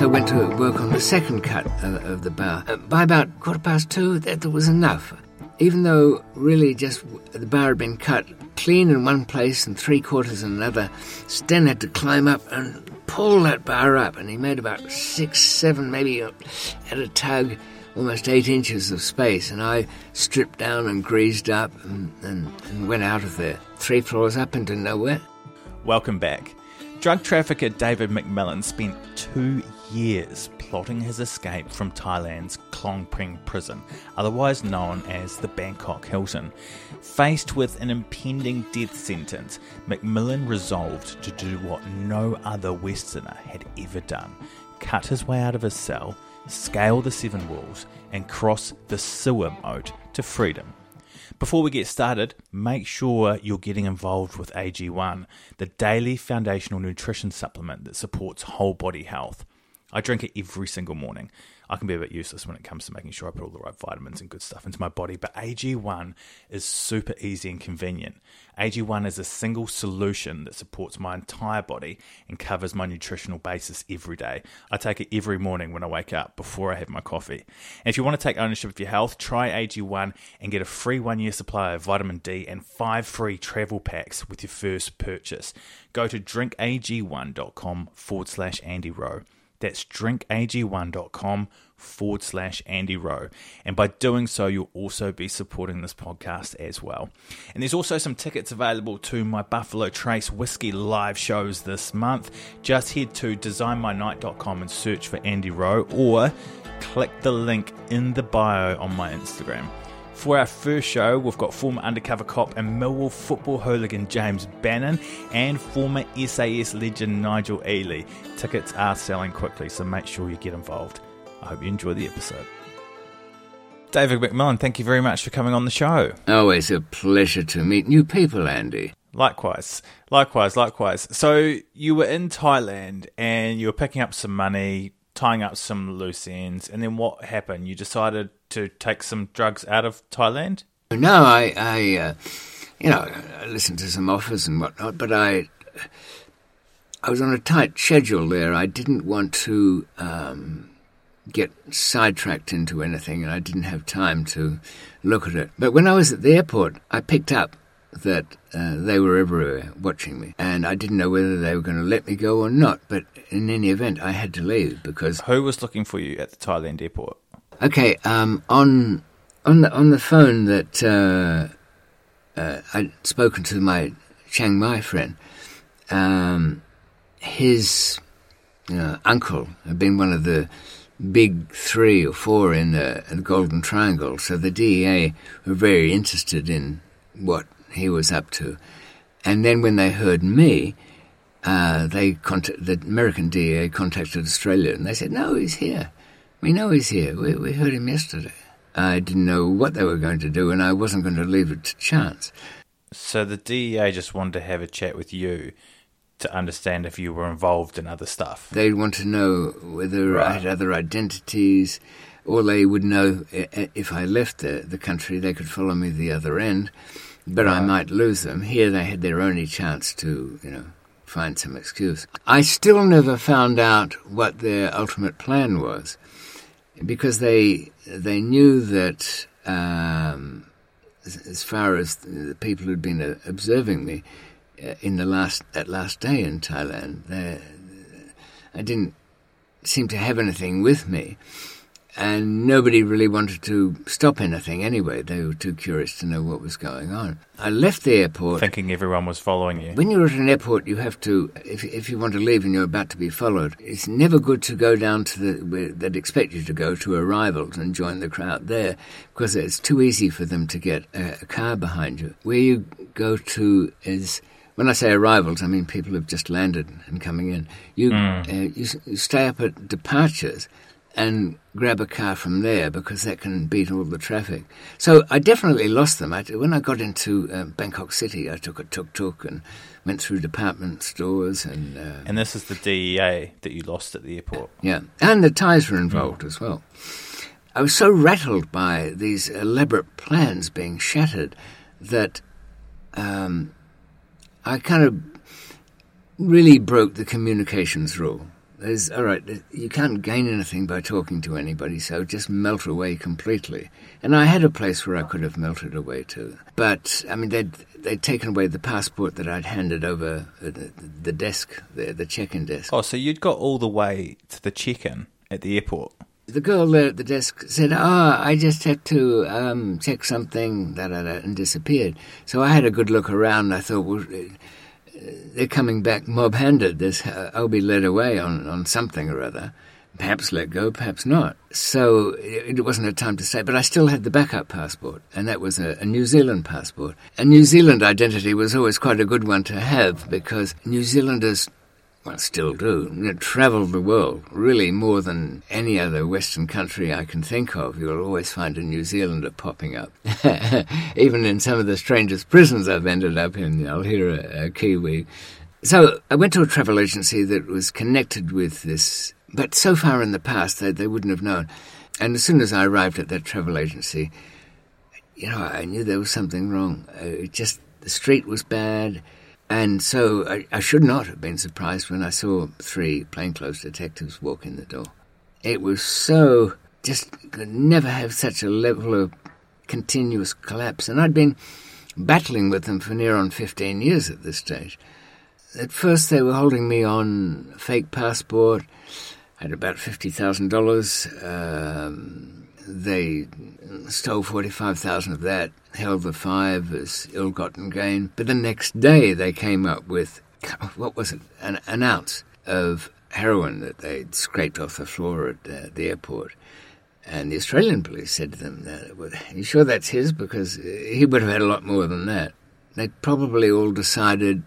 So went to work on the second cut of, of the bow. Uh, by about quarter past two, that, that was enough. Even though really just the bow had been cut clean in one place and three quarters in another, Sten had to climb up and pull that bar up, and he made about six, seven, maybe at a tug, almost eight inches of space. And I stripped down and greased up and, and, and went out of there, three floors up into nowhere. Welcome back. Drug trafficker David McMillan spent two years plotting his escape from Thailand's Klong Prem prison, otherwise known as the Bangkok Hilton. Faced with an impending death sentence, McMillan resolved to do what no other Westerner had ever done cut his way out of his cell, scale the seven walls, and cross the sewer moat to freedom. Before we get started, make sure you're getting involved with AG1, the daily foundational nutrition supplement that supports whole body health. I drink it every single morning. I can be a bit useless when it comes to making sure I put all the right vitamins and good stuff into my body, but AG1 is super easy and convenient. AG1 is a single solution that supports my entire body and covers my nutritional basis every day. I take it every morning when I wake up before I have my coffee. And if you want to take ownership of your health, try AG1 and get a free one year supply of vitamin D and five free travel packs with your first purchase. Go to drinkag1.com forward slash Andy Rowe. That's drinkag1.com forward slash Andy Rowe. And by doing so, you'll also be supporting this podcast as well. And there's also some tickets available to my Buffalo Trace Whiskey live shows this month. Just head to designmynight.com and search for Andy Rowe or click the link in the bio on my Instagram. For our first show, we've got former undercover cop and Millwall football hooligan James Bannon and former SAS legend Nigel Ely. Tickets are selling quickly, so make sure you get involved. I hope you enjoy the episode. David McMillan, thank you very much for coming on the show. Always a pleasure to meet new people, Andy. Likewise, likewise, likewise. So you were in Thailand and you were picking up some money, tying up some loose ends, and then what happened? You decided to take some drugs out of Thailand? No, I, I uh, you know, I listened to some offers and whatnot, but I, I was on a tight schedule there. I didn't want to um, get sidetracked into anything, and I didn't have time to look at it. But when I was at the airport, I picked up that uh, they were everywhere watching me, and I didn't know whether they were going to let me go or not. But in any event, I had to leave because Who was looking for you at the Thailand airport? Okay, um, on on the on the phone that uh, uh, I'd spoken to my Chiang Mai friend. Um, his uncle had been one of the big three or four in the, in the Golden Triangle, so the DEA were very interested in what he was up to. And then when they heard me, uh, they contact, the American DEA contacted Australia, and they said, "No, he's here." We know he's here. We, we heard him yesterday. I didn't know what they were going to do, and I wasn't going to leave it to chance. So the DEA just wanted to have a chat with you to understand if you were involved in other stuff. They'd want to know whether I had other identities, or they would know if I left the, the country, they could follow me the other end, but I might lose them. Here they had their only chance to, you know, find some excuse. I still never found out what their ultimate plan was because they they knew that um, as, far as the people who'd been uh, observing me uh, in the last that last day in Thailand, I didn't seem to have anything with me, and nobody really wanted to stop anything anyway. They were too curious to know what was going on. I left the airport. Thinking everyone was following you. When you're at an airport, you have to, if, if you want to leave and you're about to be followed, it's never good to go down to the, where they'd expect you to go to arrivals and join the crowd there, because it's too easy for them to get a, a car behind you. Where you go to is when I say arrivals, I mean people who've just landed and coming in. You, uh, you, you stay up at departures and grab a car from there because that can beat all the traffic. So I definitely lost them. I, when I got into uh, Bangkok City, I took a tuk tuk and went through department stores and. Uh, And this is the DEA that you lost at the airport. yeah, and the Thais were involved as well. I was so rattled by these elaborate plans being shattered that um, I kind of really broke the communications rule. There's, all right, you can't gain anything by talking to anybody, so just melt away completely. And I had a place where I could have melted away to. But, I mean, they'd, they'd taken away the passport that I'd handed over the, the desk, the, the check-in desk. Oh, so you'd got all the way to the check-in at the airport. The girl there at the desk said, "Ah, I just had to um, check something," da, da, da, and disappeared. So I had a good look around. I thought, well, uh, they're coming back mob-handed. There's, uh, I'll be led away on, on something or other. Perhaps let go, perhaps not. So it, it wasn't a time to say, but I still had the backup passport, and that was a, a New Zealand passport. A New Zealand identity was always quite a good one to have because New Zealanders well, still do, you know, travel the world really more than any other Western country I can think of. You'll always find a New Zealander popping up. Even in some of the strangest prisons I've ended up in, I'll hear a, a Kiwi. So I went to a travel agency that was connected with this, but so far in the past they, they wouldn't have known. And as soon as I arrived at that travel agency, you know, I knew there was something wrong. Uh, it just the street was bad. And so I, I, should not have been surprised when I saw three plainclothes detectives walk in the door. It was so just could never have such a level of continuous collapse. And I'd been battling with them for near on 15 years at this stage. At first, they were holding me on fake passport. I had about $50,000. Um, they stole 45,000 of that, held the five as ill-gotten gain. But the next day they came up with, what was it, an, an ounce of heroin that they'd scraped off the floor at uh, the airport. And the Australian police said to them, Are you sure that's his? Because he would have had a lot more than that. They probably all decided,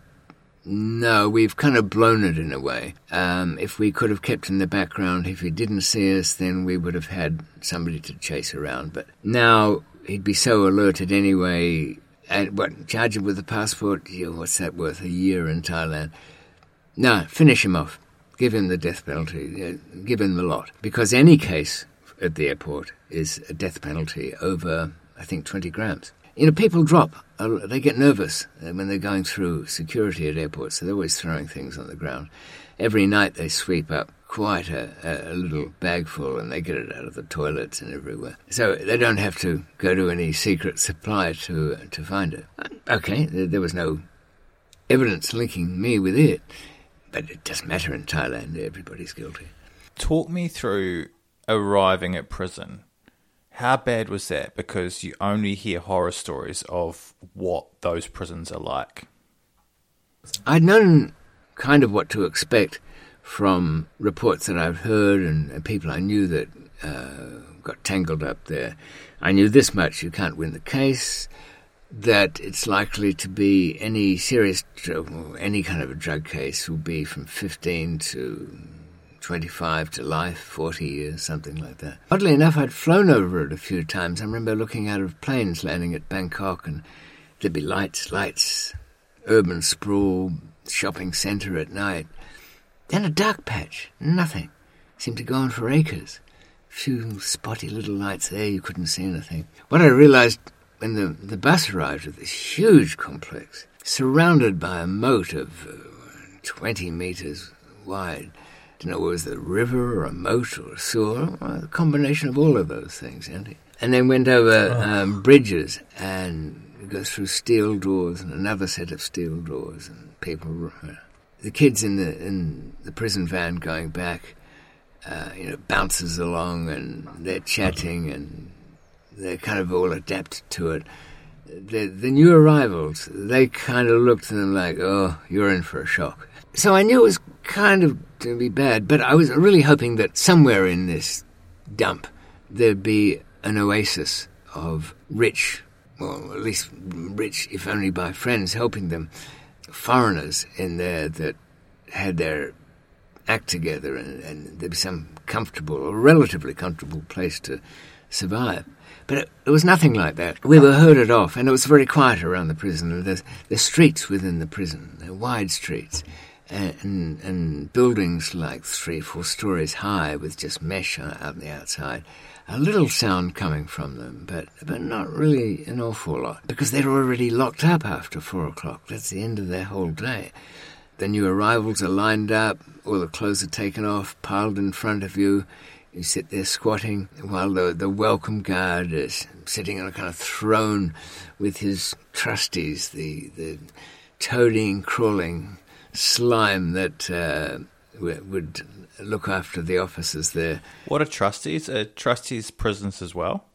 no, we've kind of blown it in a way. Um, if we could have kept in the background, if he didn't see us, then we would have had somebody to chase around. But now he'd be so alerted anyway. And what, charge him with a passport? Yeah, what's that worth? A year in Thailand? No, finish him off. Give him the death penalty. Give him the lot. Because any case at the airport is a death penalty over, I think, 20 grams. You know, people drop. Uh, they get nervous uh, when they're going through security at airports. So they're always throwing things on the ground. Every night they sweep up quite a, a, little bag full and they get it out of the toilets and everywhere. So they don't have to go to any secret supply to uh, to find it. Okay, there was no evidence linking me with it, but it doesn't matter in Thailand. Everybody's guilty. Talk me through arriving at prison. How bad was that? Because you only hear horror stories of what those prisons are like. I'd known kind of what to expect from reports that I've heard and, people I knew that uh, got tangled up there. I knew this much: you can't win the case. That it's likely to be any serious, any kind of a drug case will be from 15 to 25 to life, 40 years, something like that. Oddly enough, I'd flown over it a few times. I remember looking out of planes landing at Bangkok, and there'd be lights, lights, urban sprawl, shopping centre at night. Then a dark patch, nothing. Seemed to go on for acres. A few spotty little lights there, you couldn't see anything. What I realised when the, the bus arrived at this huge complex, surrounded by a moat of uh, 20 metres wide, didn't know it was a river or a moat or a sewer, a combination of all of those things, Andy. And then went over um, bridges and goes through steel doors and another set of steel doors and people. Uh, the kids in the in the prison van going back, uh, you know, bounces along and they're chatting and they're kind of all adapted to it. The, the new arrivals, they kind of looked at them like, oh, you're in for a shock. So I knew it was kind of going to be bad, but I was really hoping that somewhere in this dump there'd be an oasis of rich, well, at least rich, if only by friends helping them, foreigners in there that had their act together and, and there'd be some comfortable or relatively comfortable place to survive. But it, it, was nothing like that. We were herded off, and it was very quiet around the prison. There's, there's streets within the prison, they're wide streets, and, and, buildings like three, four stories high with just mesh out on the outside. A little sound coming from them, but but not really an awful lot because they're already locked up after four o'clock. That's the end of their whole day. The new arrivals are lined up, all the clothes are taken off, piled in front of you. You sit there squatting while the, the welcome guard is sitting on a kind of throne with his trustees, the, the toading, crawling slime that uh, would look after the officers there. What are trustees? Are trustees prisons as well?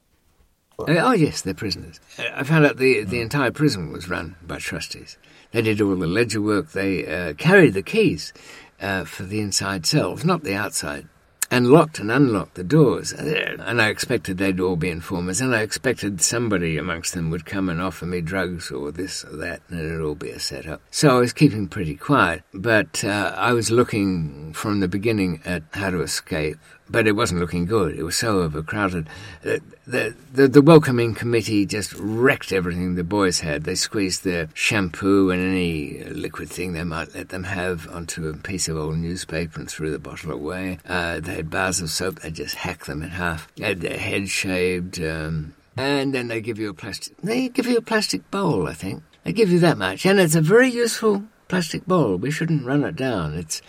Uh, oh, yes, they're prisoners. I found out the, the entire prison was run by trustees. They did all the ledger work. They uh, carried the keys uh, for the inside cells, not the outside, and locked and unlocked the doors. Uh, and I expected they'd all be informers, and I expected somebody amongst them would come and offer me drugs or this or that, and it'd all be a setup. So I was keeping pretty quiet, but uh, I was looking from the beginning at how to escape but it wasn't looking good. It was so overcrowded. Uh, the, the, the welcoming committee just wrecked everything the boys had. They squeezed their shampoo and any liquid thing they might let them have onto a piece of old newspaper and threw the bottle away. Uh, they had bars of soap. They just hacked them in half. They had their heads shaved. Um, and then they give you a plastic. They give you a plastic bowl, I think. They give you that much, and it's a very useful plastic bowl. We shouldn't run it down. It's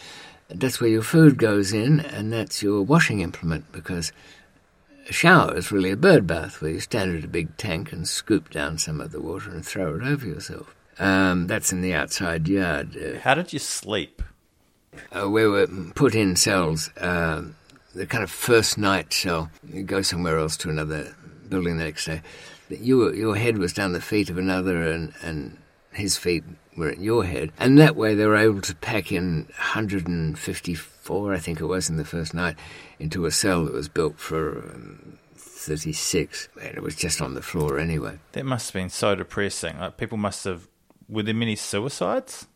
that's where your food goes in, and that's your washing implement because a shower is really a bird bath where you stand at a big tank and scoop down some of the water and throw it over yourself. Um, that's in the outside yard. Uh, How did you sleep? Uh, we were put in cells. Uh, the kind of first night cell. You go somewhere else to another building the next day. You, your head was down the feet of another, and, and his feet were at your head. And that way they were able to pack in 154, I think it was, in the first night into a cell that was built for um, 36. And it was just on the floor anyway. That must have been so depressing. Like people must have. Were there many suicides?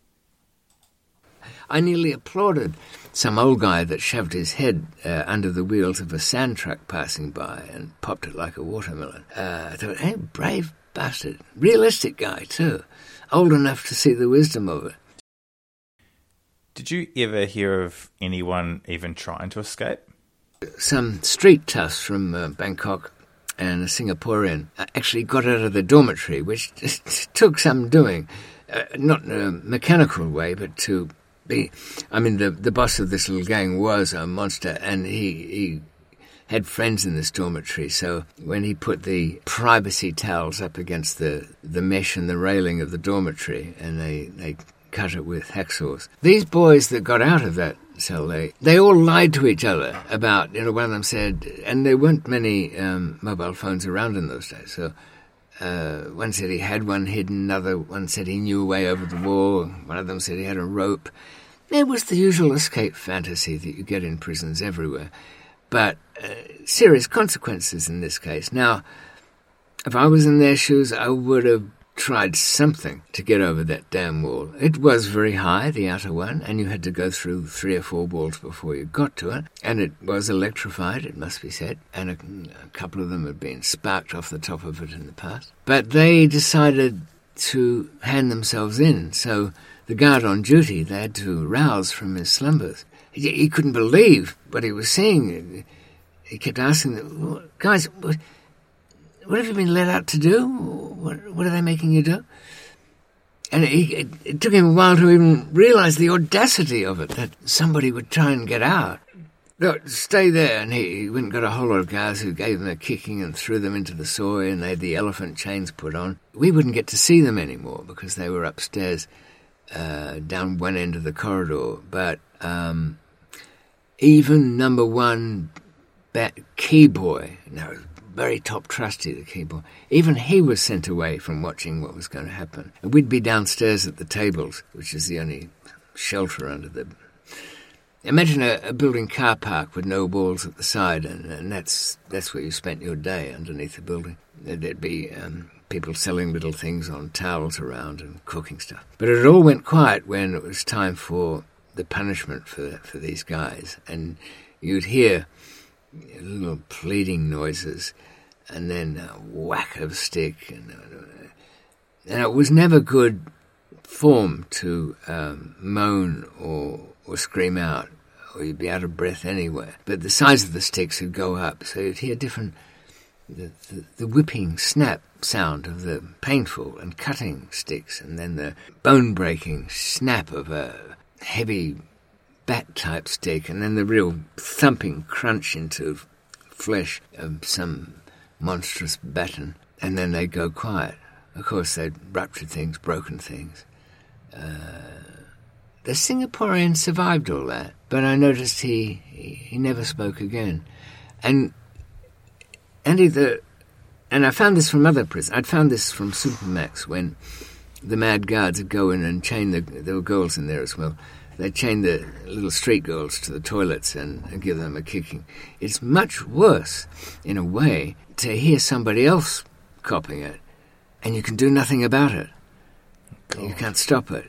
I nearly applauded some old guy that shoved his head uh, under the wheels of a sand truck passing by and popped it like a watermelon. Uh, I thought, hey, brave bastard. Realistic guy, too old enough to see the wisdom of it. Did you ever hear of anyone even trying to escape? Some street toughs from uh, Bangkok and a Singaporean actually got out of the dormitory, which took some doing. Uh, not in a mechanical way, but to be. I mean, the, the boss of this little gang was a monster, and he, he had friends in this dormitory, so when he put the privacy towels up against the, the mesh and the railing of the dormitory, and they, they cut it with hacksaws. These boys that got out of that cell, they, they all lied to each other about, you know, one of them said, and there weren't many um, mobile phones around in those days, so uh, one said he had one hidden, another one said he knew a way over the wall, one of them said he had a rope. It was the usual escape fantasy that you get in prisons everywhere but uh, serious consequences in this case. Now, if I was in their shoes, I would have tried something to get over that damn wall. It was very high, the outer one, and you had to go through three or four walls before you got to it. And it was electrified, it must be said, and a, a couple of them had been sparked off the top of it in the past. But they decided to hand themselves in, so the guard on duty, they had to rouse from his slumbers he, he couldn't believe what he was seeing. He kept asking, them, guys, what, what have you been let out to do? What, what are they making you do? And he, it, it, took him a while to even realize the audacity of it, that somebody would try and get out. Look, stay there. And he, he went and got a whole lot of guys who gave them a kicking and threw them into the soy, and they had the elephant chains put on. We wouldn't get to see them anymore because they were upstairs uh, down one end of the corridor. But um, even number one bat key boy, no, very top trusty, the key boy, even he was sent away from watching what was going to happen. And we'd be downstairs at the tables, which is the only shelter under the. Imagine a, a building car park with no walls at the side, and, and, that's that's where you spent your day underneath the building. There'd be um, people selling little things on towels around and cooking stuff. But it all went quiet when it was time for the punishment for for these guys, and you'd hear little pleading noises, and then a whack of stick, and, uh, and it was never good form to um, moan or or scream out, or you'd be out of breath anyway. But the size of the sticks would go up, so you'd hear different. The, the, the whipping snap sound of the painful and cutting sticks, and then the bone breaking snap of a heavy bat type stick, and then the real thumping crunch into flesh of some monstrous baton, and then they'd go quiet. Of course, they'd ruptured things, broken things. Uh, the Singaporean survived all that, but I noticed he he never spoke again, and Andy the and I found this from other prisons. I'd found this from Supermax when the mad guards would go in and chain the there were girls in there as well. They'd chain the little street girls to the toilets and, and give them a kicking. It's much worse, in a way, to hear somebody else copying it, and you can do nothing about it. God. You can't stop it.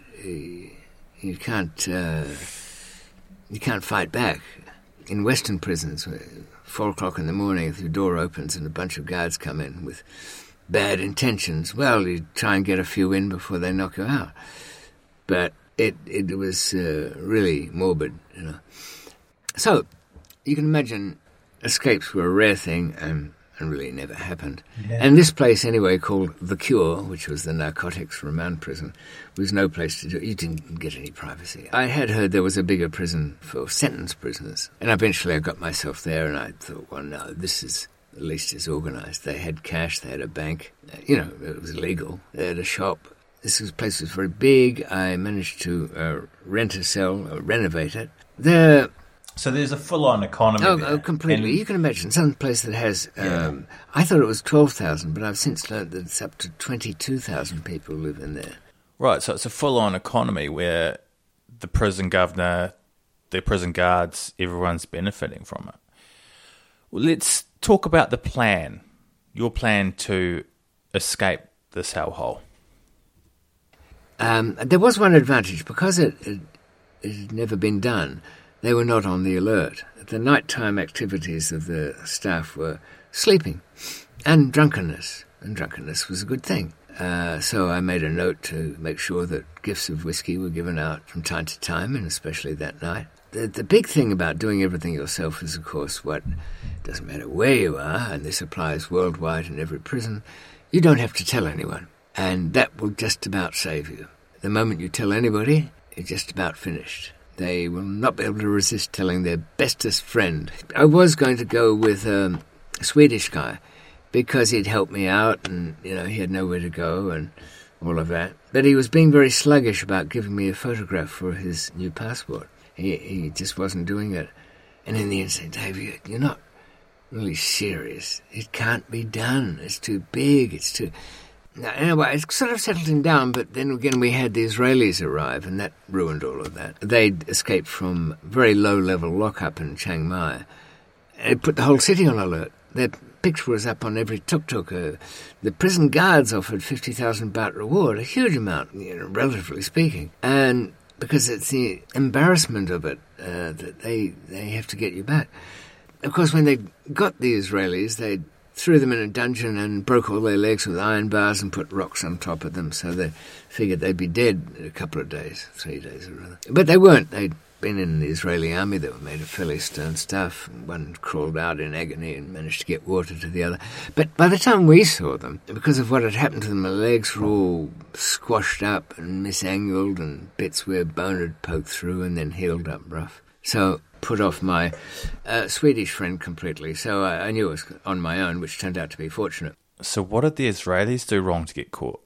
You can't. Uh, you can't fight back. In Western prisons, four o'clock in the morning, if your door opens and a bunch of guards come in with bad intentions, well, you try and get a few in before they knock you out. But it it was uh, really morbid, you know. So you can imagine escapes were a rare thing, and and really never happened. Yeah. And this place, anyway, called The Cure, which was the narcotics remand prison, was no place to do it. You didn't get any privacy. I had heard there was a bigger prison for sentence prisoners, and eventually I got myself there, and I thought, well, no, this is at least as organised. They had cash, they had a bank, you know, it was legal. They had a shop. This was, place was very big. I managed to uh, rent a cell, uh, renovate it. There so there's a full-on economy. Oh, oh completely. And you can imagine some place that has. Um, yeah. I thought it was twelve thousand, but I've since learned that it's up to twenty-two thousand people live in there. Right. So it's a full-on economy where the prison governor, the prison guards, everyone's benefiting from it. Well, let's talk about the plan. Your plan to escape this hellhole. Um, there was one advantage because it, it, it had never been done they were not on the alert. The nighttime activities of the staff were sleeping and drunkenness, and drunkenness was a good thing. Uh, so I made a note to make sure that gifts of whiskey were given out from time to time, and especially that night. The, the big thing about doing everything yourself is, of course, what doesn't matter where you are, and this applies worldwide in every prison, you don't have to tell anyone, and that will just about save you. The moment you tell anybody, you're just about finished. They will not be able to resist telling their bestest friend. I was going to go with um, a Swedish guy because he'd helped me out and, you know, he had nowhere to go and all of that. But he was being very sluggish about giving me a photograph for his new passport. He, he just wasn't doing it. And in the end, said, Dave, you're not really serious. It can't be done. It's too big. It's too. Now, anyway, it sort of settled him down, but then again we had the Israelis arrive, and that ruined all of that. They'd escaped from very low-level lockup in Chiang Mai. It put the whole city on alert. Their picture was up on every tuk-tuk. Uh, the prison guards offered 50,000 baht reward, a huge amount, you know, relatively speaking. And because it's the embarrassment of it uh, that they, they have to get you back. Of course, when they got the Israelis, they threw them in a dungeon and broke all their legs with iron bars and put rocks on top of them, so they figured they'd be dead in a couple of days, three days or rather. But they weren't. They'd been in the Israeli army. They were made of fairly stern stuff. One crawled out in agony and managed to get water to the other. But by the time we saw them, because of what had happened to them, their legs were all squashed up and misangled, and bits where bone had poked through and then healed up rough. So put off my uh, Swedish friend completely. So I, I knew it was on my own, which turned out to be fortunate. So, what did the Israelis do wrong to get caught?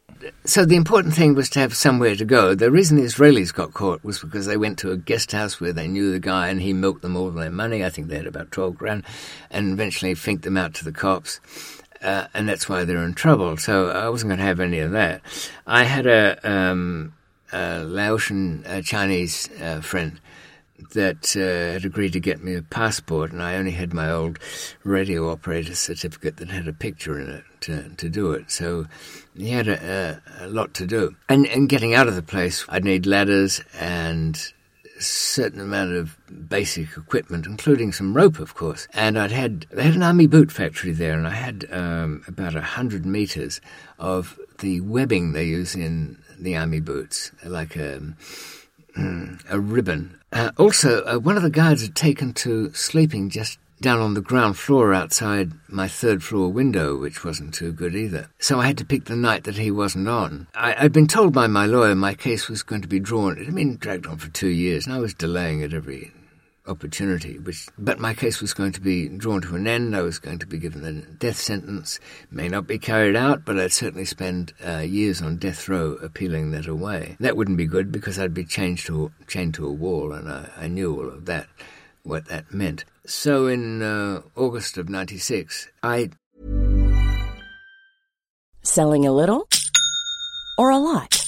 So, the important thing was to have somewhere to go. The reason the Israelis got caught was because they went to a guest house where they knew the guy and he milked them all their money. I think they had about 12 grand and eventually finked them out to the cops. Uh, and that's why they're in trouble. So, I wasn't going to have any of that. I had a, um, a Laotian a Chinese uh, friend that uh, had agreed to get me a passport, and I only had my old radio operator certificate that had a picture in it to, to do it. So he had a, a, a lot to do. And, and getting out of the place, I'd need ladders and certain amount of basic equipment, including some rope, of course. And I'd had they had an army boot factory there, and I had um, about a hundred meters of the webbing they use in the army boots, like a a ribbon. Uh, also, uh, one of the guards had taken to sleeping just down on the ground floor outside my third floor window, which wasn't too good either. So I had to pick the night that he wasn't on. I, had been told by my lawyer my case was going to be drawn. It had been dragged on for two years, and I was delaying it every opportunity. Which, but my case was going to be drawn to an end. I was going to be given a death sentence. May not be carried out, but I'd certainly spend uh, years on death row appealing that away. That wouldn't be good because I'd be chained to chained to a wall, and I, I knew all of that, what that meant. So in uh, August of '96, I selling a little or a lot.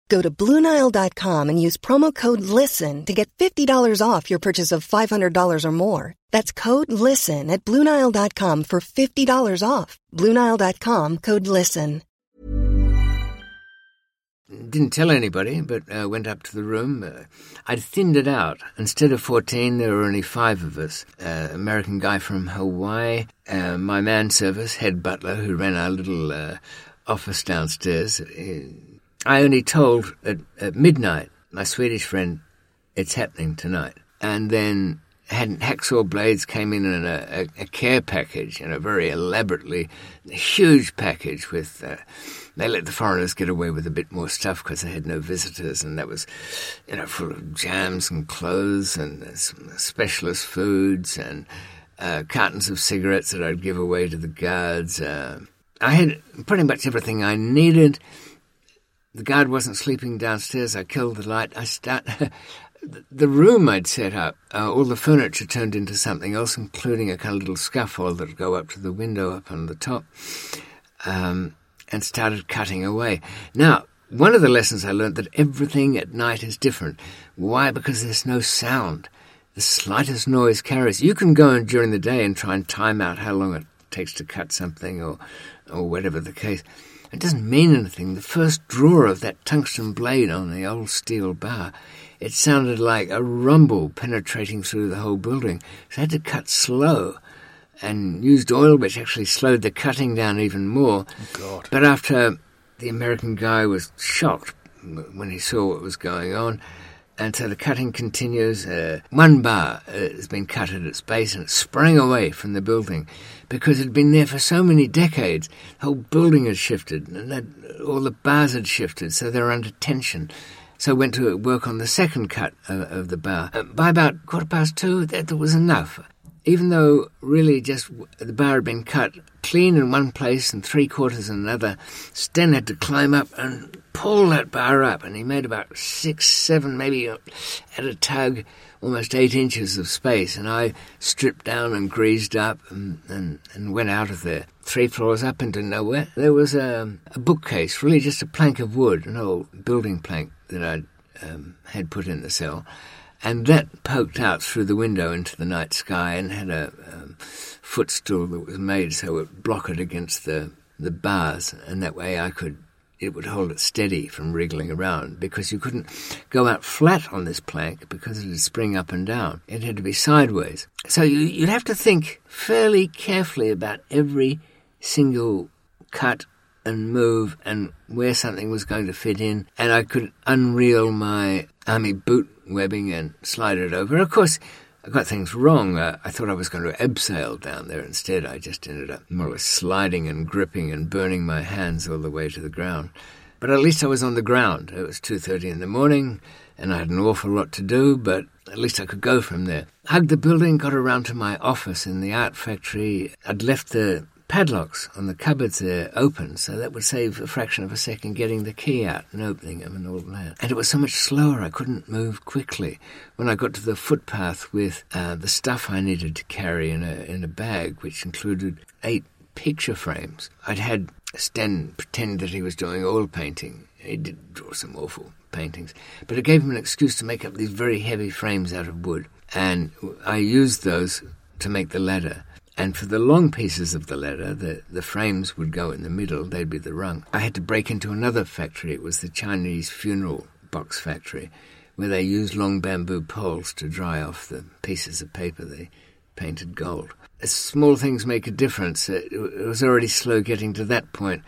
Go to Bluenile.com and use promo code LISTEN to get $50 off your purchase of $500 or more. That's code LISTEN at Bluenile.com for $50 off. Bluenile.com code LISTEN. Didn't tell anybody, but uh, went up to the room. Uh, I'd thinned it out. Instead of 14, there were only five of us. Uh, American guy from Hawaii, uh, my man service, head butler, who ran our little uh, office downstairs I only told at, at midnight my Swedish friend it's happening tonight, and then had hacksaw blades came in in a, a, a care package in a very elaborately huge package with. Uh, they let the foreigners get away with a bit more stuff because they had no visitors, and that was, you know, full of jams and clothes and specialist foods and uh, cartons of cigarettes that I'd give away to the guards. Uh, I had pretty much everything I needed. The guard wasn't sleeping downstairs. I killed the light. I start. the room I'd set up, uh, all the furniture turned into something else, including a kind of little scaffold that'd go up to the window up on the top, um, and started cutting away. Now, one of the lessons I learned that everything at night is different. Why? Because there's no sound. The slightest noise carries. You can go in during the day and try and time out how long it takes to cut something or, or whatever the case. It doesn't mean anything. The first draw of that tungsten blade on the old steel bar, it sounded like a rumble penetrating through the whole building. So I had to cut slow and used oil, which actually slowed the cutting down even more. Oh, but after the American guy was shocked when he saw what was going on, and so the cutting continues. Uh, one bar uh, has been cut at its base and it sprang away from the building because it had been there for so many decades. The whole building had shifted and that, all the bars had shifted, so they were under tension. So I went to work on the second cut of, of the bar. Uh, by about quarter past two, that, that was enough even though really just the bar had been cut clean in one place and three quarters in another, Sten had to climb up and pull that bar up, and he made about six, seven, maybe at a tug, almost eight inches of space, and I stripped down and greased up and, and, and went out of there. Three floors up into nowhere, there was a, a bookcase, really just a plank of wood, an old building plank that I'd um, had put in the cell and that poked out through the window into the night sky and had a um, footstool that was made so it blocked it against the, the bars, and that way I could it would hold it steady from wriggling around because you couldn't go out flat on this plank because it would spring up and down. It had to be sideways. So you, you'd have to think fairly carefully about every single cut and move and where something was going to fit in. And I could unreel my army boot webbing and slide it over. Of course, I got things wrong. Uh, I thought I was going to abseil down there. Instead, I just ended up more or less sliding and gripping and burning my hands all the way to the ground. But at least I was on the ground. It was 2.30 in the morning, and I had an awful lot to do, but at least I could go from there. Hugged the building, got around to my office in the art factory. I'd left the padlocks on the cupboards there open, so that would save a fraction of a second getting the key out and opening them and all that. And it was so much slower, I couldn't move quickly. When I got to the footpath with uh, the stuff I needed to carry in a, in a bag, which included eight picture frames, I'd had Sten pretend that he was doing oil painting. He did draw some awful paintings, but it gave him an excuse to make up these very heavy frames out of wood. And I used those to make the ladder. And for the long pieces of the ladder, the, the frames would go in the middle, they'd be the rung. I had to break into another factory. It was the Chinese funeral box factory, where they used long bamboo poles to dry off the pieces of paper they painted gold. Small things make a difference. It, it was already slow getting to that point,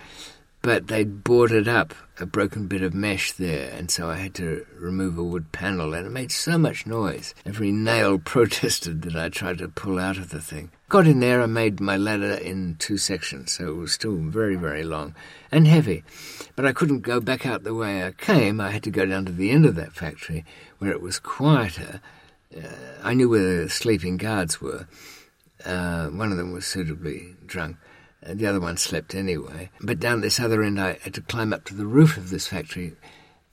but they'd boarded up a broken bit of mesh there, and so I had to remove a wood panel, and it made so much noise. Every nail protested that I tried to pull out of the thing. Got in there and made my ladder in two sections, so it was still very, very long and heavy. But I couldn't go back out the way I came. I had to go down to the end of that factory where it was quieter. Uh, I knew where the sleeping guards were. Uh, one of them was suitably drunk. Uh, the other one slept anyway. But down this other end, I had to climb up to the roof of this factory,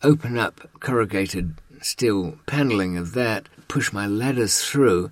open up corrugated steel panelling of that, push my ladders through,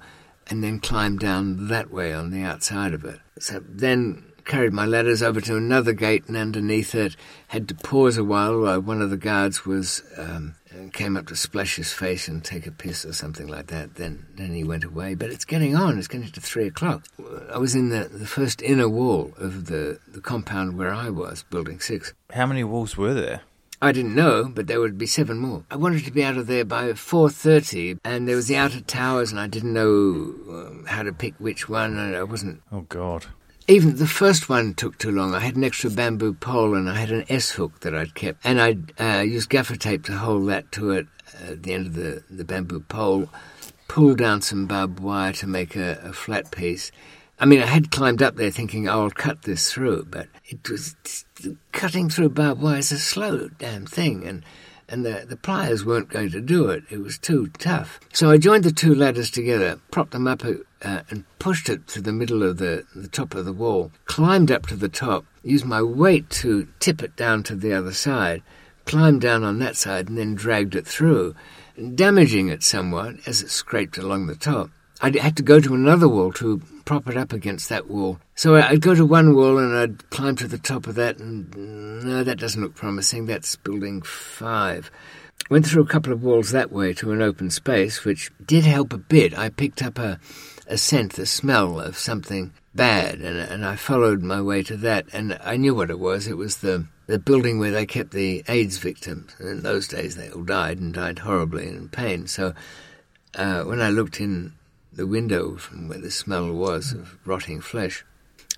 and then climb down that way on the outside of it. So then carried my ladders over to another gate and underneath it had to pause a while while one of the guards was um, came up to splash his face and take a piss or something like that. Then then he went away. But it's getting on. It's getting to three o'clock. I was in the, the first inner wall of the, the compound where I was, building six. How many walls were there? I didn't know, but there would be seven more. I wanted to be out of there by 4.30, and there was the outer towers, and I didn't know um, how to pick which one, and I wasn't... Oh, God. Even the first one took too long. I had an extra bamboo pole, and I had an S-hook that I'd kept, and I'd uh, used gaffer tape to hold that to it at the end of the, the bamboo pole, pull down some barbed wire to make a, a flat piece, I mean, I had climbed up there thinking, oh, I'll cut this through, but it was cutting through barbed wire is a slow damn thing, and and the, the pliers weren't going to do it. It was too tough. So I joined the two ladders together, propped them up, uh, and pushed it to the middle of the, the top of the wall, climbed up to the top, used my weight to tip it down to the other side, climbed down on that side, and then dragged it through, damaging it somewhat as it scraped along the top. I had to go to another wall to prop it up against that wall. So I'd go to one wall and I'd climb to the top of that, and no, that doesn't look promising. That's building five. Went through a couple of walls that way to an open space, which did help a bit. I picked up a, a scent, the smell of something bad, and, and I followed my way to that, and I knew what it was. It was the the building where they kept the AIDS victims. In those days, they all died and died horribly in pain. So uh, when I looked in the window from where the smell was of rotting flesh.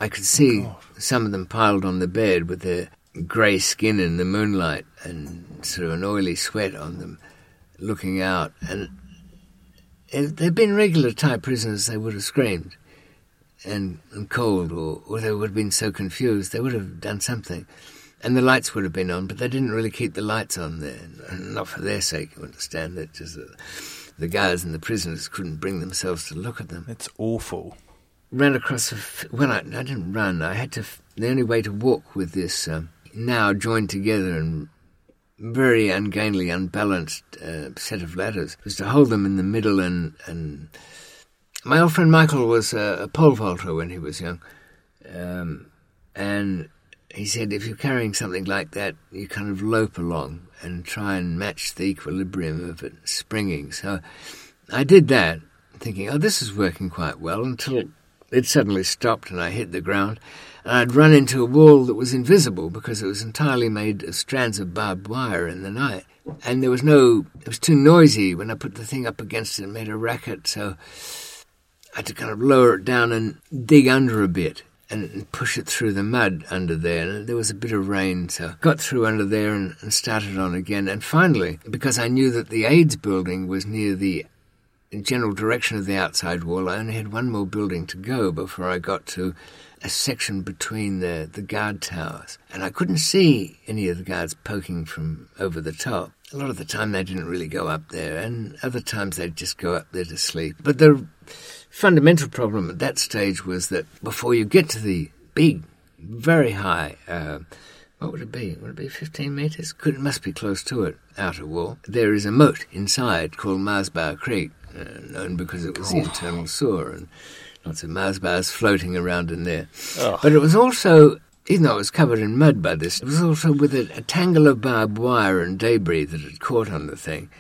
I could see God. some of them piled on the bed with their grey skin in the moonlight and sort of an oily sweat on them, looking out. And if they'd been regular Thai prisoners, they would have screamed and, and cold, or, or they would have been so confused, they would have done something. And the lights would have been on, but they didn't really keep the lights on there. Not for their sake, you understand. That just. Uh, the guards and the prisoners couldn't bring themselves to look at them. It's awful. Ran across, a f- well, I, I didn't run. I had to, f- the only way to walk with this um, now joined together and very ungainly, unbalanced uh, set of ladders was to hold them in the middle and, and my old friend Michael was a, a pole vaulter when he was young. Um, and he said if you're carrying something like that, you kind of lope along and try and match the equilibrium of it springing. So I did that, thinking, oh, this is working quite well, until it suddenly stopped and I hit the ground. And I'd run into a wall that was invisible because it was entirely made of strands of barbed wire in the night. And there was no, it was too noisy when I put the thing up against it and made a racket. So I had to kind of lower it down and dig under a bit and push it through the mud under there. There was a bit of rain, so got through under there and, and started on again. And finally, because I knew that the AIDS building was near the general direction of the outside wall, I only had one more building to go before I got to a section between the, the guard towers. And I couldn't see any of the guards poking from over the top. A lot of the time they didn't really go up there, and other times they'd just go up there to sleep. But the fundamental problem at that stage was that before you get to the big, very high, uh, what would it be? Would it be 15 metres? Could, it must be close to it, outer wall. There is a moat inside called Marsbar Creek, uh, known because it was the internal sewer, and lots of Marsbars floating around in there. Oh. But it was also, even though it was covered in mud by this, it was also with a, a tangle of barbed wire and debris that had caught on the thing.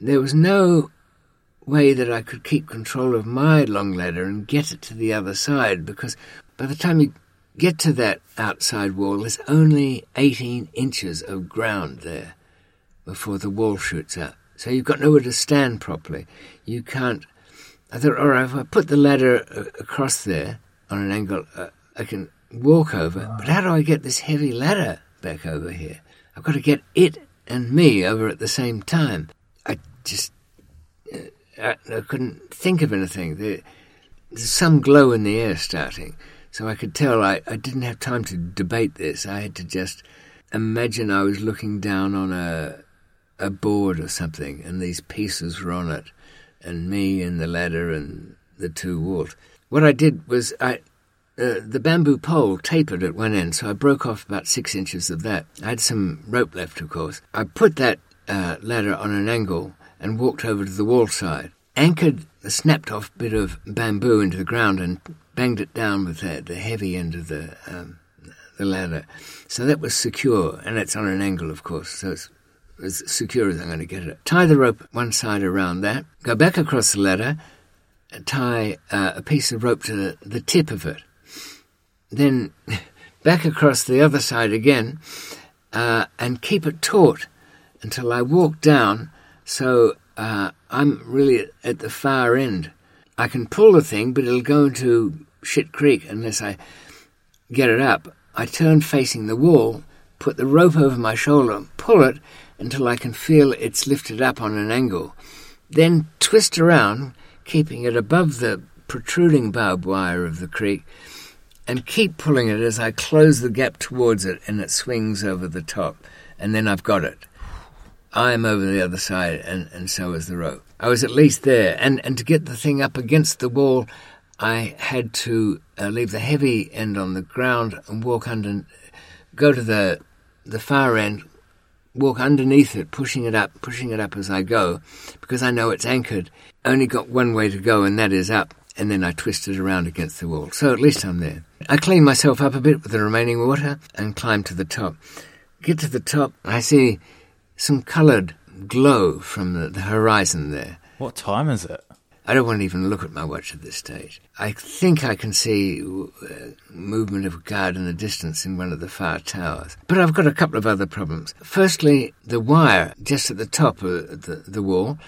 There was no way that I could keep control of my long ladder and get it to the other side because by the time you get to that outside wall, there's only 18 inches of ground there before the wall shoots up. So you've got nowhere to stand properly. You can't. I thought, all right, if I put the ladder uh, across there on an angle, uh, I can walk over. But how do I get this heavy ladder back over here? I've got to get it and me over at the same time. I just I, I couldn't think of anything. There, there's some glow in the air starting, so I could tell I, I didn't have time to debate this. I had to just imagine I was looking down on a a board or something, and these pieces were on it, and me and the ladder and the two walls. What I did was I. Uh, the bamboo pole tapered at one end, so I broke off about six inches of that. I had some rope left, of course. I put that uh, ladder on an angle and walked over to the wall side, anchored a snapped off bit of bamboo into the ground and banged it down with the, the heavy end of the, um, the ladder. So that was secure, and it's on an angle, of course, so it's as secure as I'm going to get it. Tie the rope one side around that, go back across the ladder, tie uh, a piece of rope to the, the tip of it. Then back across the other side again, uh, and keep it taut until I walk down so uh, I'm really at the far end. I can pull the thing, but it'll go into shit creek unless I get it up. I turn facing the wall, put the rope over my shoulder, and pull it until I can feel it's lifted up on an angle. Then twist around, keeping it above the protruding barbed wire of the creek, and keep pulling it as I close the gap towards it and it swings over the top. And then I've got it. I'm over the other side, and, and so is the rope. I was at least there, and, and to get the thing up against the wall, I had to uh, leave the heavy end on the ground and walk under, go to the the far end, walk underneath it, pushing it up, pushing it up as I go, because I know it's anchored. Only got one way to go, and that is up. And then I twist it around against the wall. So at least I'm there. I clean myself up a bit with the remaining water and climb to the top. Get to the top, I see some coloured glow from the, the horizon there. What time is it? I don't want to even look at my watch at this stage. I think I can see uh, movement of a guard in the distance in one of the far towers. But I've got a couple of other problems. Firstly, the wire just at the top of the, the wall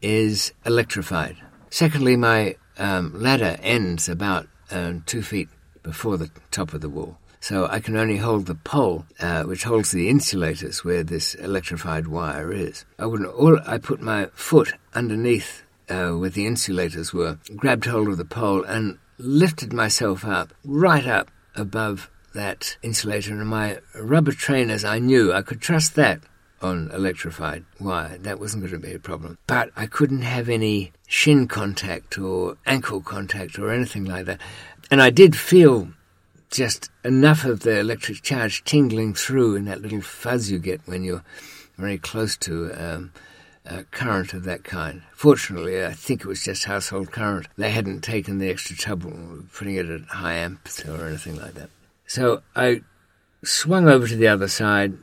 is electrified. Secondly, my um, ladder ends about um, two feet before the top of the wall. So I can only hold the pole, uh, which holds the insulators where this electrified wire is. I wouldn't. All I put my foot underneath uh, where the insulators were, grabbed hold of the pole, and lifted myself up right up above that insulator. And my rubber trainers, I knew I could trust that on electrified wire. That wasn't going to be a problem. But I couldn't have any shin contact or ankle contact or anything like that. And I did feel just enough of the electric charge tingling through in that little fuzz you get when you're very close to um, a current of that kind. Fortunately, I think it was just household current. They hadn't taken the extra trouble putting it at high amps or anything like that. So I swung over to the other side,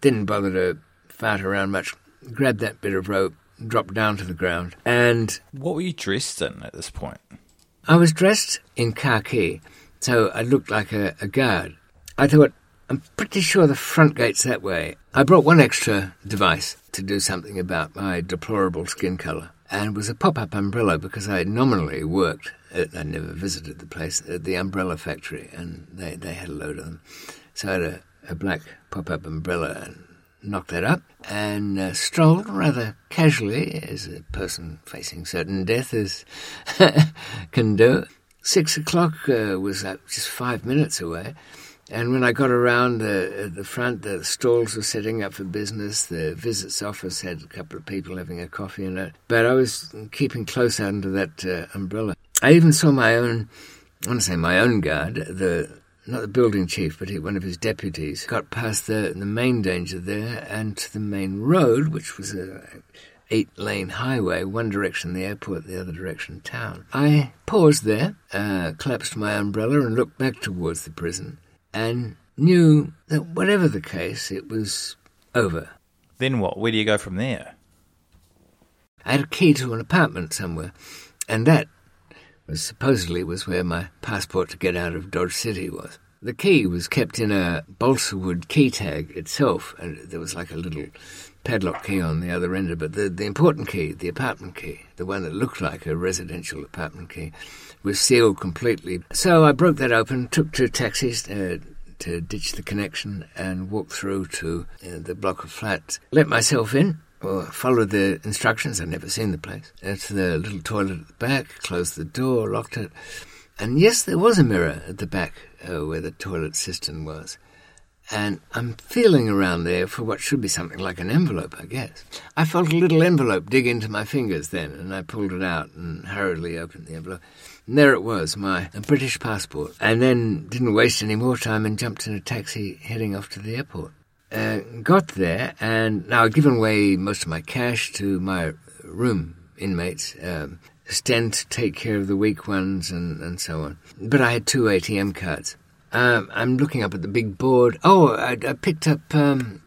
didn't bother to fart around much, grabbed that bit of rope, dropped down to the ground, and. What were you dressed in at this point? I was dressed in khaki So I looked like a, a guard. I thought, I'm pretty sure the front gate's that way. I brought one extra device to do something about my deplorable skin colour, and was a pop-up umbrella because I nominally worked. At, I never visited the place at the umbrella factory, and they, they had a load of them. So I had a, a black pop-up umbrella and knocked that up and uh, strolled rather casually, as a person facing certain death is can do. Six o'clock uh, was uh, just five minutes away. And when I got around the the front, the stalls were setting up for business. The visits office had a couple of people having a coffee in it. But I was keeping close under that uh, umbrella. I even saw my own, I want to say my own guard, the not the building chief, but one of his deputies, got past the the main danger there and to the main road, which was a eight lane highway, one direction the airport, the other direction town. I paused there, uh, collapsed my umbrella, and looked back towards the prison and knew that whatever the case, it was over. Then what? Where do you go from there? I had a key to an apartment somewhere, and that was supposedly was where my passport to get out of Dodge City was. The key was kept in a balsa wood key tag itself, and there was like a little padlock key on the other end of it. The, the important key, the apartment key, the one that looked like a residential apartment key, was sealed completely. So I broke that open, took two taxis uh, to ditch the connection, and walked through to uh, the block of flats. Let myself in. Well, followed the instructions. I'd never seen the place. to the little toilet at the back, closed the door, locked it. And yes, there was a mirror at the back uh, where the toilet cistern was. And I'm feeling around there for what should be something like an envelope, I guess. I felt a little envelope dig into my fingers then, and I pulled it out and hurriedly opened the envelope. And there it was, my British passport. And then didn't waste any more time and jumped in a taxi heading off to the airport. Uh, got there, and now I'd given away most of my cash to my room inmates. Um, Sten to take care of the weak ones and, and so on. But I had two ATM cards. Um, I'm looking up at the big board. Oh, I, I picked up um,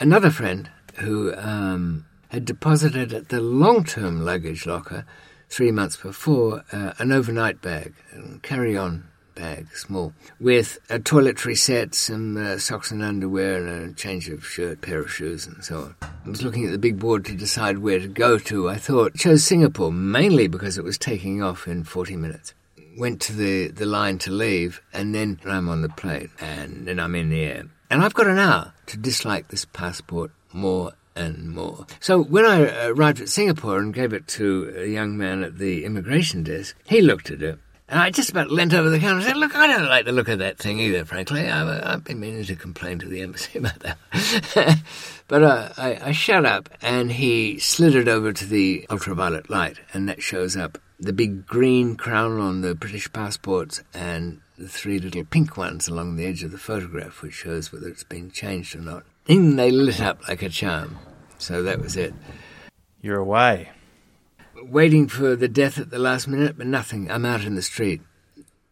another friend who um, had deposited at the long term luggage locker three months before uh, an overnight bag, a carry on bag, small, with a toiletry set, some uh, socks and underwear, and a change of shirt, pair of shoes, and so on. I was looking at the big board to decide where to go to. I thought, chose Singapore mainly because it was taking off in 40 minutes went to the, the line to leave, and then I'm on the plane, and then I'm in the air. And I've got an hour to dislike this passport more and more. So when I arrived at Singapore and gave it to a young man at the immigration desk, he looked at it. And I just about leant over the counter and said, Look, I don't like the look of that thing either, frankly. I've, I've been meaning to complain to the embassy about that. but uh, I, I shut up and he slid it over to the ultraviolet light, and that shows up the big green crown on the British passports and the three little pink ones along the edge of the photograph, which shows whether it's been changed or not. And they lit up like a charm. So that was it. You're away. Waiting for the death at the last minute, but nothing. I'm out in the street.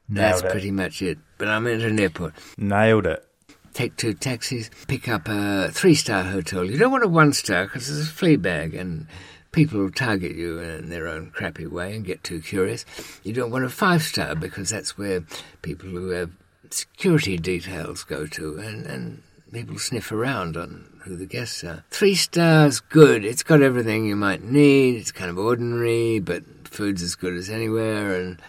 Nailed That's it. pretty much it. But I'm at an airport. Nailed it. Take two taxis, pick up a three star hotel. You don't want a one star because it's a flea bag and people will target you in their own crappy way and get too curious. You don't want a five star because that's where people who have security details go to and, and people sniff around on who the guests are. Three stars, good. It's got everything you might need. It's kind of ordinary, but food's as good as anywhere and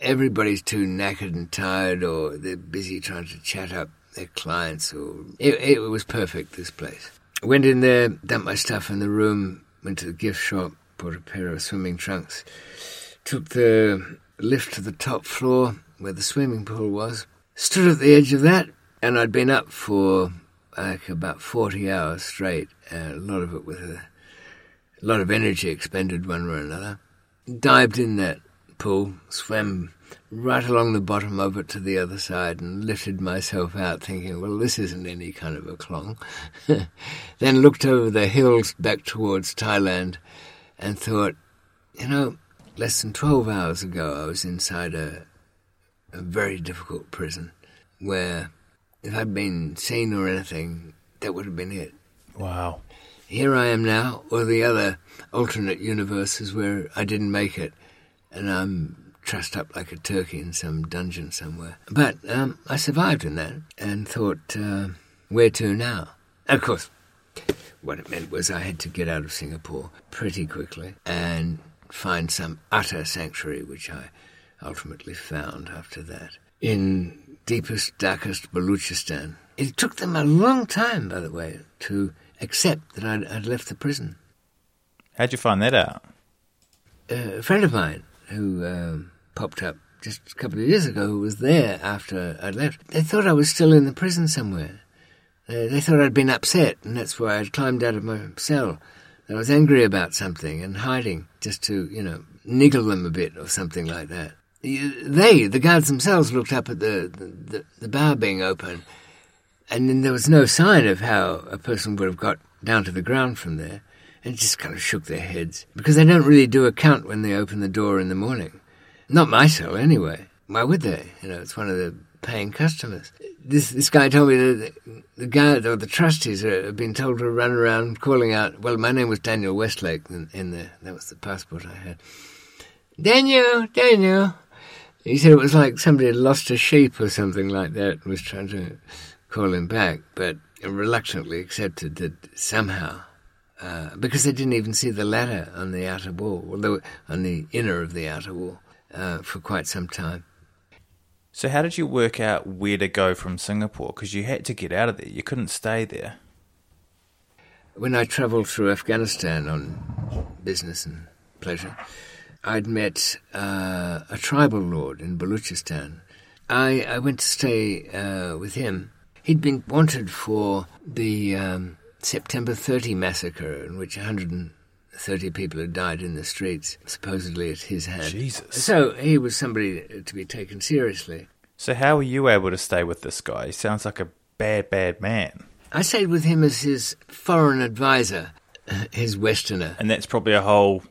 everybody's too knackered and tired or they're busy trying to chat up their clients or it, it was perfect this place went in there dumped my stuff in the room went to the gift shop bought a pair of swimming trunks took the lift to the top floor where the swimming pool was stood at the edge of that and i'd been up for like about 40 hours straight and a lot of it with a, a lot of energy expended one way or another dived in that pool, swam right along the bottom of it to the other side, and lifted myself out, thinking, well, this isn't any kind of a klong. then looked over the hills back towards Thailand and thought, you know, less than 12 hours ago, I was inside a, a very difficult prison where if I'd been seen or anything, that would have been it. Wow. Here I am now, or the other alternate universes where I didn't make it, and I'm trussed up like a turkey in some dungeon somewhere. But um, I survived in that and thought, uh, where to now? of course, what it meant was I had to get out of Singapore pretty quickly and find some utter sanctuary, which I ultimately found after that, in deepest, darkest Baluchistan. It took them a long time, by the way, to accept that I'd, I'd left the prison. How'd you find that out? Uh, a friend of mine who um, popped up just a couple of years ago who was there after I'd left, they thought I was still in the prison somewhere. Uh, they thought I'd been upset, and that's why I'd climbed out of my cell. I was angry about something and hiding just to, you know, niggle them a bit or something like that. They, the guards themselves, looked up at the, the, the bar being open, and then there was no sign of how a person would have got down to the ground from there, and just kind of shook their heads because they don't really do a count when they open the door in the morning. Not my cell, anyway. Why would they? You know, it's one of the paying customers. This this guy told me that the guard or the trustees uh, have been told to run around calling out. Well, my name was Daniel Westlake in, in the that was the passport I had. Daniel, Daniel. He said it was like somebody had lost a sheep or something like that and was trying to call him back, but reluctantly accepted that somehow, uh, because they didn't even see the ladder on the outer wall, although on the inner of the outer wall, uh, for quite some time. So, how did you work out where to go from Singapore? Because you had to get out of there, you couldn't stay there. When I travelled through Afghanistan on business and pleasure, I'd met uh, a tribal lord in Baluchistan. I, I went to stay uh, with him. He'd been wanted for the um, September 30 massacre, in which 130 people had died in the streets, supposedly at his hand. Jesus. So he was somebody to be taken seriously. So, how were you able to stay with this guy? He sounds like a bad, bad man. I stayed with him as his foreign advisor, his Westerner. And that's probably a whole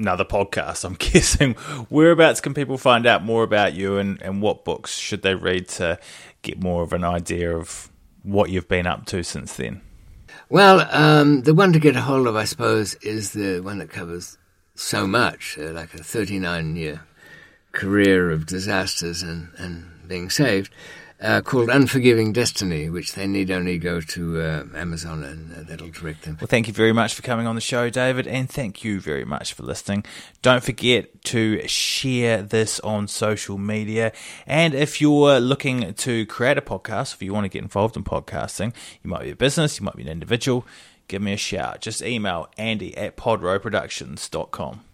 another podcast, I'm guessing. Whereabouts can people find out more about you and, and what books should they read to get more of an idea of what you've been up to since then? Well, um, the one to get a hold of, I suppose, is the one that covers so much, uh, like a 39 year career of disasters and, and being saved uh, called Unforgiving Destiny, which they need only go to uh, Amazon and uh, that'll direct them. Well, thank you very much for coming on the show, David, and thank you very much for listening. Don't forget to share this on social media. And if you're looking to create a podcast, if you want to get involved in podcasting, you might be a business, you might be an individual, give me a shout. Just email andy at podrowproductions.com.